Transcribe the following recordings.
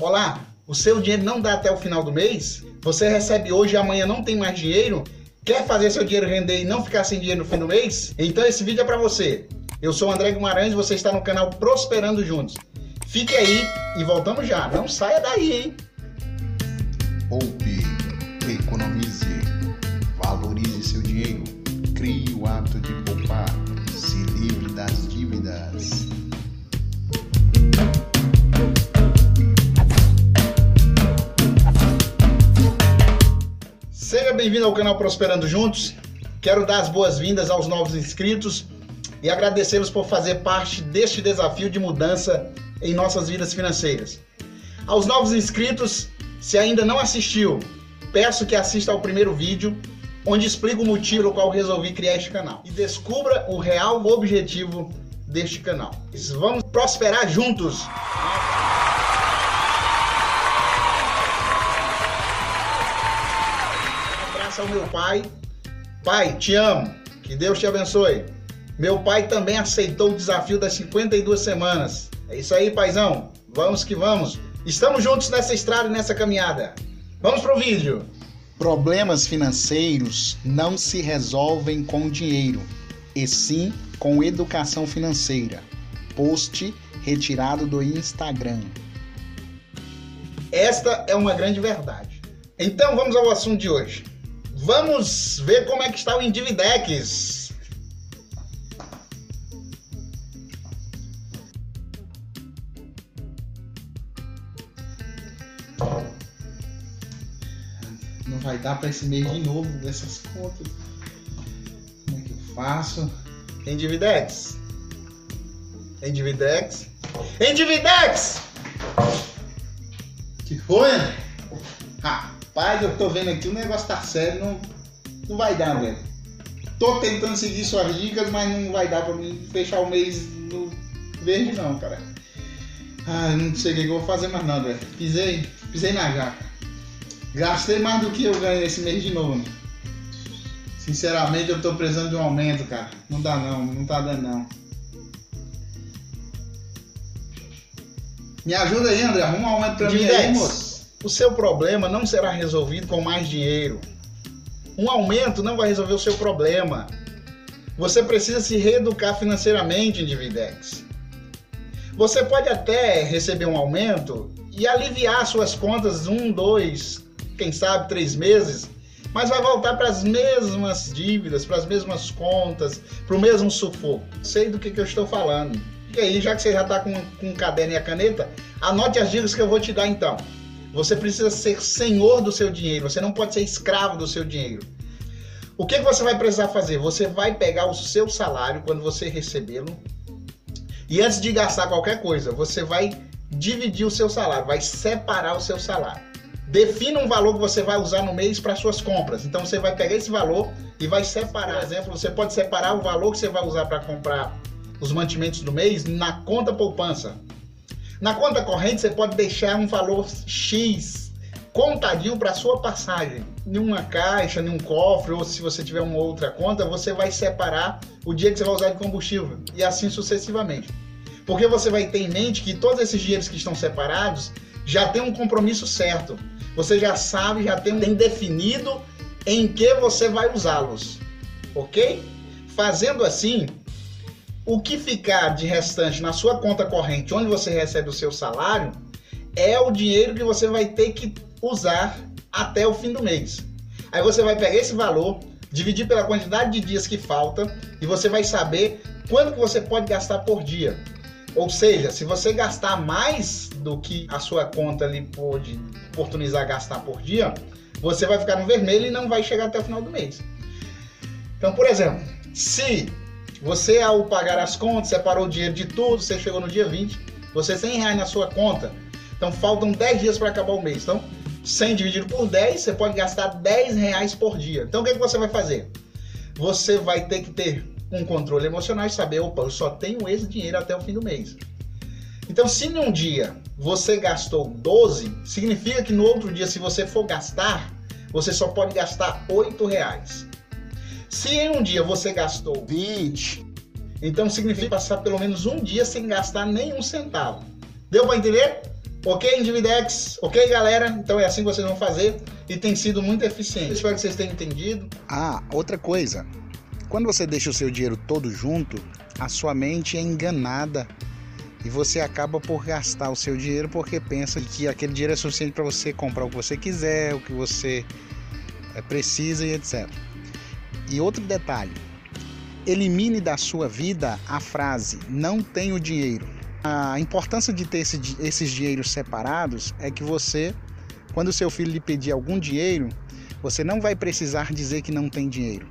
Olá, o seu dinheiro não dá até o final do mês? Você recebe hoje e amanhã não tem mais dinheiro? Quer fazer seu dinheiro render e não ficar sem dinheiro no fim do mês? Então esse vídeo é para você. Eu sou o André Guimarães e você está no canal Prosperando Juntos. Fique aí e voltamos já. Não saia daí, hein? Poupe, economize, valorize seu dinheiro, crie o hábito de poupar, se livre das dívidas. Bem-vindo ao canal Prosperando Juntos. Quero dar as boas-vindas aos novos inscritos e agradecê-los por fazer parte deste desafio de mudança em nossas vidas financeiras. Aos novos inscritos, se ainda não assistiu, peço que assista ao primeiro vídeo, onde explico o motivo pelo qual resolvi criar este canal e descubra o real objetivo deste canal. Vamos prosperar juntos! Abraço ao meu pai. Pai, te amo. Que Deus te abençoe. Meu pai também aceitou o desafio das 52 semanas. É isso aí, paizão. Vamos que vamos. Estamos juntos nessa estrada e nessa caminhada. Vamos pro vídeo. Problemas financeiros não se resolvem com dinheiro, e sim com educação financeira. Post retirado do Instagram. Esta é uma grande verdade. Então vamos ao assunto de hoje. Vamos ver como é que está o Individex. Não vai dar para esse mês de novo essas contas. Como é que eu faço? Individex. Individex. Individex! Que foi? Rapaz, eu tô vendo aqui, o negócio tá sério, não, não vai dar, velho. Tô tentando seguir suas dicas, mas não vai dar pra mim fechar o mês no verde não, cara. Ah, não sei o que eu vou fazer mais nada, velho. Pisei, pisei na jaca. Gastei mais do que eu ganhei esse mês de novo. Né? Sinceramente, eu tô precisando de um aumento, cara. Não dá não, não tá dando não. Me ajuda aí, André. Arruma um aumento pra mim aí, moço. O seu problema não será resolvido com mais dinheiro. Um aumento não vai resolver o seu problema. Você precisa se reeducar financeiramente, Individex. Você pode até receber um aumento e aliviar suas contas um, dois, quem sabe três meses, mas vai voltar para as mesmas dívidas, para as mesmas contas, para o mesmo sufoco. Sei do que, que eu estou falando. E aí, já que você já está com, com o caderno e a caneta, anote as dicas que eu vou te dar então. Você precisa ser senhor do seu dinheiro, você não pode ser escravo do seu dinheiro. O que, que você vai precisar fazer? Você vai pegar o seu salário quando você recebê-lo e antes de gastar qualquer coisa, você vai dividir o seu salário, vai separar o seu salário. Defina um valor que você vai usar no mês para suas compras. Então você vai pegar esse valor e vai separar. Por exemplo, você pode separar o valor que você vai usar para comprar os mantimentos do mês na conta poupança. Na conta corrente você pode deixar um valor X contadinho para sua passagem. Em uma caixa, em um cofre, ou se você tiver uma outra conta, você vai separar o dia que você vai usar de combustível e assim sucessivamente. Porque você vai ter em mente que todos esses dinheiros que estão separados já tem um compromisso certo. Você já sabe, já tem, tem definido em que você vai usá-los. Ok? Fazendo assim, o que ficar de restante na sua conta corrente, onde você recebe o seu salário, é o dinheiro que você vai ter que usar até o fim do mês. Aí você vai pegar esse valor, dividir pela quantidade de dias que falta e você vai saber quanto que você pode gastar por dia. Ou seja, se você gastar mais do que a sua conta lhe pode oportunizar gastar por dia, você vai ficar no vermelho e não vai chegar até o final do mês. Então, por exemplo, se você, ao pagar as contas, separou o dinheiro de tudo, você chegou no dia 20, você 100 reais na sua conta, então faltam 10 dias para acabar o mês. Então, 100 dividido por 10, você pode gastar 10 reais por dia. Então, o que, é que você vai fazer? Você vai ter que ter um controle emocional e saber, opa, eu só tenho esse dinheiro até o fim do mês. Então, se em um dia você gastou 12, significa que no outro dia, se você for gastar, você só pode gastar 8 reais. Se em um dia você gastou 20, então significa passar pelo menos um dia sem gastar nenhum centavo. Deu para entender? Ok, Individex? Ok, galera? Então é assim que vocês vão fazer e tem sido muito eficiente. Espero que vocês tenham entendido. Ah, outra coisa. Quando você deixa o seu dinheiro todo junto, a sua mente é enganada e você acaba por gastar o seu dinheiro porque pensa que aquele dinheiro é suficiente para você comprar o que você quiser, o que você eh, precisa e etc. E outro detalhe: elimine da sua vida a frase não tenho dinheiro. A importância de ter esse, esses dinheiros separados é que você, quando seu filho lhe pedir algum dinheiro, você não vai precisar dizer que não tem dinheiro.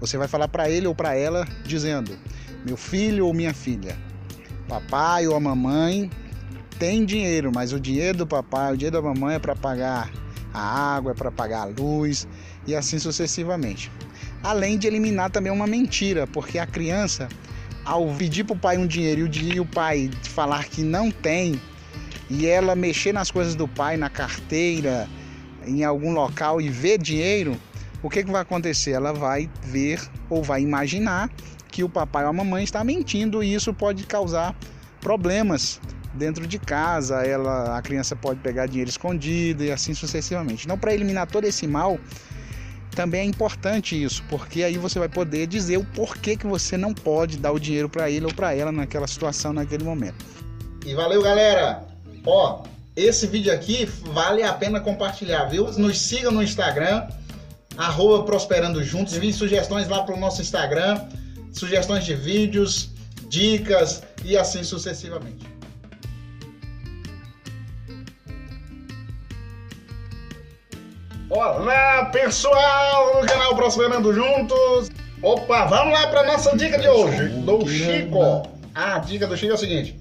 Você vai falar para ele ou para ela dizendo: meu filho ou minha filha, papai ou a mamãe tem dinheiro, mas o dinheiro do papai, o dinheiro da mamãe é para pagar a água, é para pagar a luz e assim sucessivamente. Além de eliminar também uma mentira, porque a criança, ao pedir para o pai um dinheiro e o pai falar que não tem, e ela mexer nas coisas do pai, na carteira, em algum local e ver dinheiro, o que, que vai acontecer? Ela vai ver ou vai imaginar que o papai ou a mamãe está mentindo e isso pode causar problemas dentro de casa, ela, a criança pode pegar dinheiro escondido e assim sucessivamente. Então, para eliminar todo esse mal, também é importante isso, porque aí você vai poder dizer o porquê que você não pode dar o dinheiro para ele ou para ela naquela situação, naquele momento. E valeu, galera! Ó, esse vídeo aqui vale a pena compartilhar, viu? Nos sigam no Instagram, arroba Prosperando Juntos, envie sugestões lá pro nosso Instagram sugestões de vídeos, dicas e assim sucessivamente. Olá pessoal do canal Prosperando Juntos. Opa, vamos lá para nossa dica de hoje do Chico. A dica do Chico é o seguinte: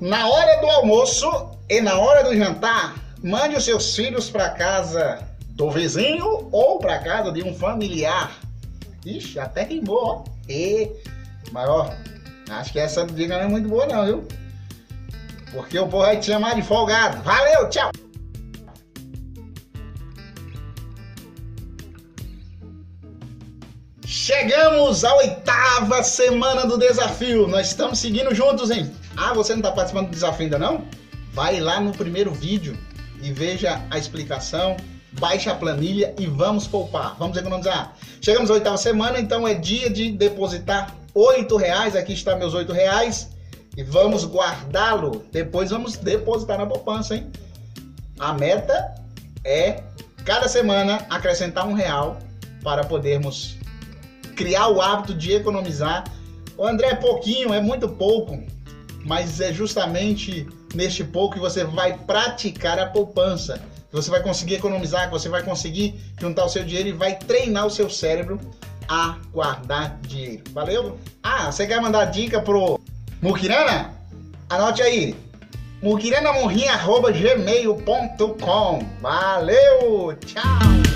na hora do almoço e na hora do jantar, mande os seus filhos para casa do vizinho ou para casa de um familiar. Ixi, até rimou, ó. E, mas ó, acho que essa dica não é muito boa não, viu? Porque o povo vai te chamar de folgado. Valeu, tchau! Chegamos à oitava semana do desafio. Nós estamos seguindo juntos, hein? Ah, você não está participando do desafio ainda não? Vai lá no primeiro vídeo e veja a explicação baixe a planilha e vamos poupar, vamos economizar. Chegamos à oitava semana, então é dia de depositar oito reais. Aqui está meus oito reais e vamos guardá-lo. Depois vamos depositar na poupança, hein? A meta é cada semana acrescentar um real para podermos criar o hábito de economizar. O André, é pouquinho, é muito pouco, mas é justamente neste pouco que você vai praticar a poupança você vai conseguir economizar, você vai conseguir juntar o seu dinheiro e vai treinar o seu cérebro a guardar dinheiro. Valeu? Ah, você quer mandar dica pro Mukirana? Anote aí. mukiranamurrinha.gmail.com Valeu! Tchau!